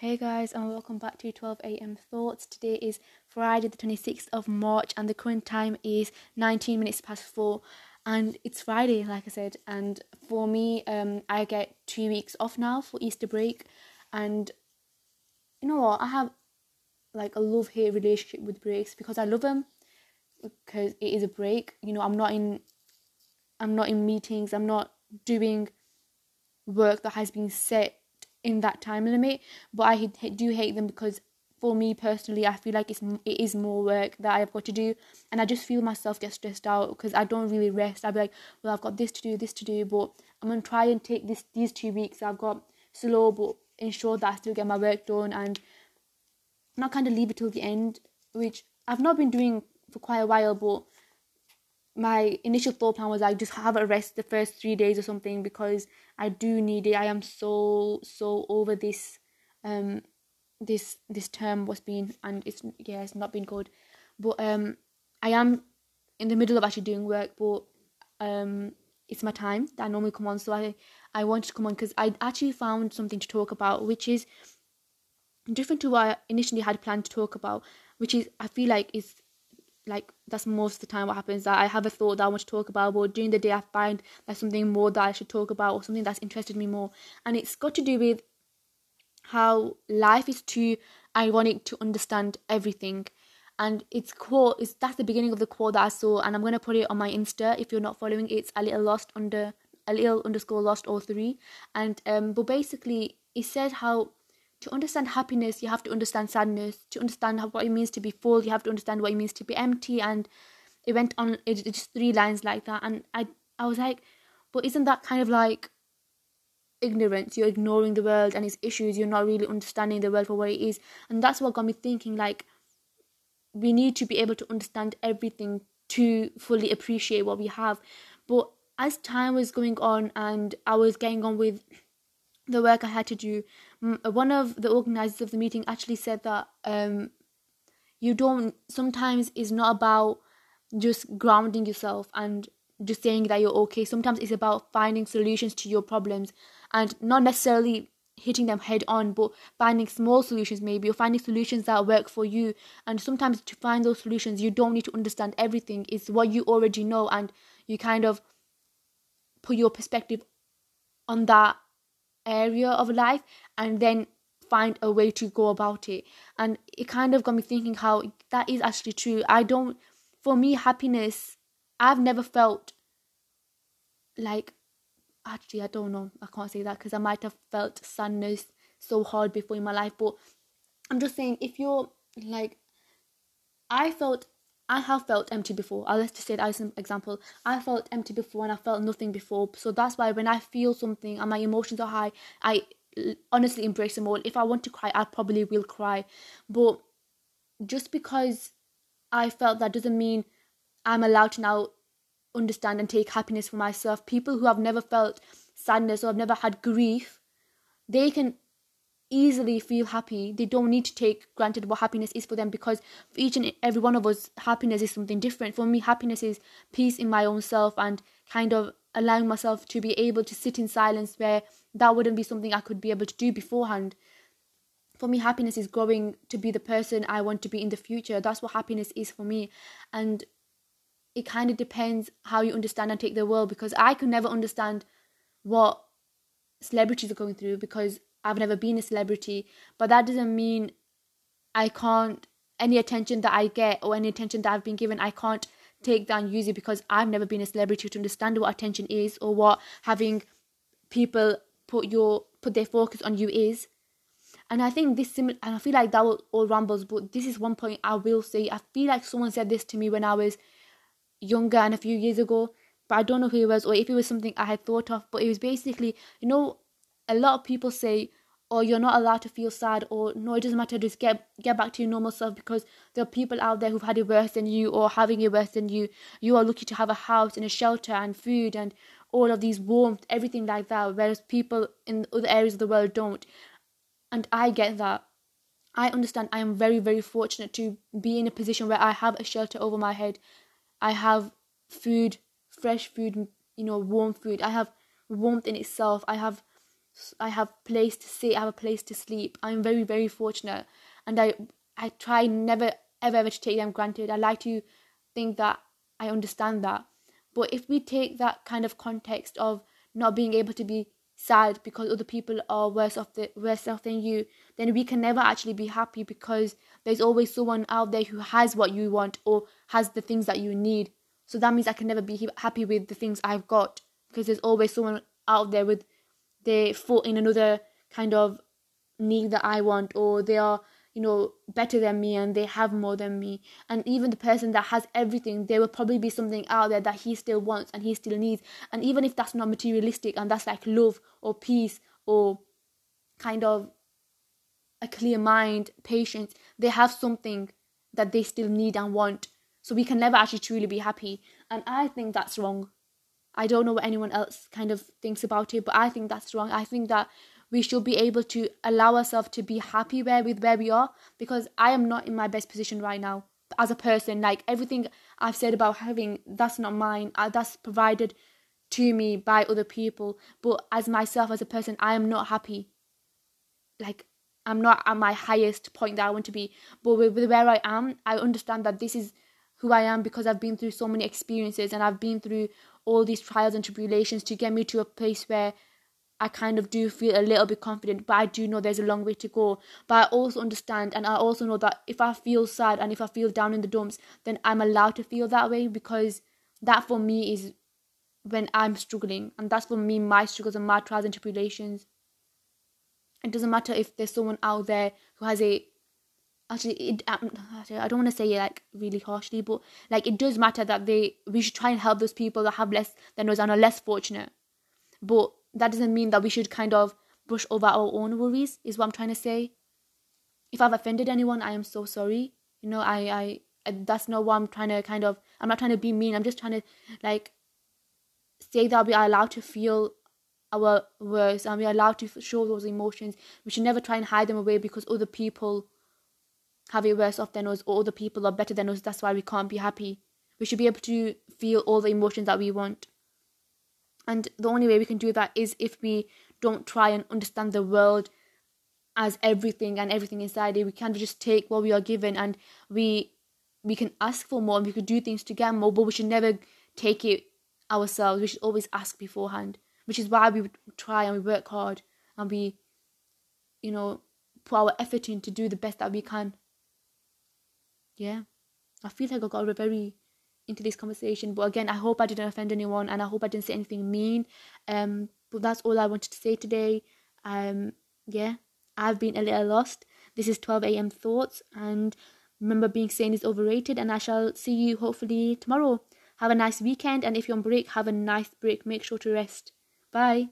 Hey guys, and welcome back to 12 a.m. Thoughts. Today is Friday, the 26th of March, and the current time is 19 minutes past four. And it's Friday, like I said. And for me, um, I get two weeks off now for Easter break. And you know what? I have like a love hate relationship with breaks because I love them because it is a break. You know, I'm not in, I'm not in meetings. I'm not doing work that has been set in that time limit. But I do hate them because for me personally, I feel like it's it is more work that I've got to do, and I just feel myself get stressed out because I don't really rest. I'll be like, well, I've got this to do, this to do, but I'm gonna try and take this these two weeks I've got slow, but ensure that I still get my work done and not kind of leave it till the end, which I've not been doing for quite a while, but my initial thought plan was like just have a rest the first three days or something because I do need it. I am so so over this um this this term was being and it's yeah it's not been good, but um I am in the middle of actually doing work, but um it's my time that I normally come on, so I I wanted to come on because I actually found something to talk about, which is different to what I initially had planned to talk about, which is I feel like is like that's most of the time what happens that I have a thought that I want to talk about but during the day I find there's something more that I should talk about or something that's interested me more. And it's got to do with how life is too ironic to understand everything. And it's quote is that's the beginning of the quote that I saw and I'm gonna put it on my Insta if you're not following. It's a little lost under a little underscore lost all three. And um but basically it said how to understand happiness, you have to understand sadness. To understand what it means to be full, you have to understand what it means to be empty. And it went on, it, just three lines like that. And I, I was like, but isn't that kind of like ignorance? You're ignoring the world and its issues. You're not really understanding the world for what it is. And that's what got me thinking like, we need to be able to understand everything to fully appreciate what we have. But as time was going on and I was getting on with the work I had to do, one of the organizers of the meeting actually said that um, you don't sometimes it's not about just grounding yourself and just saying that you're okay. Sometimes it's about finding solutions to your problems and not necessarily hitting them head on, but finding small solutions maybe or finding solutions that work for you. And sometimes to find those solutions, you don't need to understand everything. It's what you already know, and you kind of put your perspective on that area of life and then find a way to go about it. And it kind of got me thinking how that is actually true. I don't for me happiness i've never felt like actually i don't know. I can't say that because i might have felt sadness so hard before in my life. But i'm just saying if you're like i felt I have felt empty before. I'll just say that as an example. I felt empty before and I felt nothing before. So that's why when I feel something and my emotions are high, I honestly embrace them all. If I want to cry, I probably will cry. But just because I felt that doesn't mean I'm allowed to now understand and take happiness for myself. People who have never felt sadness or have never had grief, they can easily feel happy. They don't need to take granted what happiness is for them because for each and every one of us, happiness is something different. For me, happiness is peace in my own self and kind of allowing myself to be able to sit in silence where that wouldn't be something I could be able to do beforehand. For me, happiness is growing to be the person I want to be in the future. That's what happiness is for me. And it kind of depends how you understand and take the world because I could never understand what celebrities are going through because I've never been a celebrity, but that doesn't mean I can't any attention that I get or any attention that I've been given, I can't take that and use it because I've never been a celebrity to understand what attention is or what having people put your put their focus on you is. And I think this sim and I feel like that will all rambles, but this is one point I will say. I feel like someone said this to me when I was younger and a few years ago, but I don't know who it was or if it was something I had thought of. But it was basically, you know, a lot of people say or you're not allowed to feel sad or no it doesn't matter just get get back to your normal self because there are people out there who've had it worse than you or having it worse than you. You are lucky to have a house and a shelter and food and all of these warmth everything like that whereas people in other areas of the world don't. And i get that. I understand. I am very very fortunate to be in a position where i have a shelter over my head. I have food fresh food you know warm food. I have warmth in itself. I have I have place to sit, I have a place to sleep. I'm very, very fortunate. And I I try never ever ever to take them granted. I like to think that I understand that. But if we take that kind of context of not being able to be sad because other people are worse off the worse off than you, then we can never actually be happy because there's always someone out there who has what you want or has the things that you need. So that means I can never be happy with the things I've got because there's always someone out there with their foot in another kind of need that I want or they are you know better than me and they have more than me. And even the person that has everything there will probably be something out there that he still wants and he still needs. And even if that's not materialistic and that's like love or peace or kind of a clear mind patience they have something that they still need and want. So we can never actually truly be happy. And i think that's wrong i don't know what anyone else kind of thinks about it but i think that's wrong i think that we should be able to allow ourselves to be happy where with where we are because I am not in my best position right now as a person. Like everything I've said about having, that's not mine. Uh, that's provided to me by other people. But as myself, as a person, I am not happy. Like I'm not at my highest point that I want to be. But with, with where I am, I understand that this is who I am because I've been through so many experiences and I've been through all these trials and tribulations to get me to a place where I kind of do feel a little bit confident, but I do know there's a long way to go. But I also understand and I also know that if I feel sad and if I feel down in the dumps, then I'm allowed to feel that way because that for me is when I'm struggling. And that's for me my struggles and my trials and tribulations. It doesn't matter if there's someone out there who has a actually it, um, I don't want to say it like really harshly, but like it does matter that they we should try and help those people that have less than us and are less fortunate. But that doesn't mean that we should kind of brush over our own worries is what i'm trying to say. If i've offended anyone i am so sorry. You know i i that's not what i'm trying to kind of i'm not trying to be mean i'm just trying to like say that we are allowed to feel our worst and we are allowed to show those emotions. We should never try and hide them away because other people have it worse off than us or other people are better than us that's why we can't be happy we should be able to feel all the emotions that we want and the only way we can do that is if we don't try and understand the world as everything and everything inside it. We can't just take what we are given and we we can ask for more and we could do things to get more, but we should never take it ourselves. We should always ask beforehand. Which is why we try and we work hard and we, you know, put our effort in to do the best that we can. Yeah. I feel like I got very into this conversation. But again, I hope I didn't offend anyone and I hope I didn't say anything mean. Um, but that's all I wanted to say today. Um, yeah, I've been a little lost. This is 12 a.m. thoughts, and remember, being sane is overrated. And I shall see you hopefully tomorrow. Have a nice weekend, and if you're on break, have a nice break. Make sure to rest. Bye.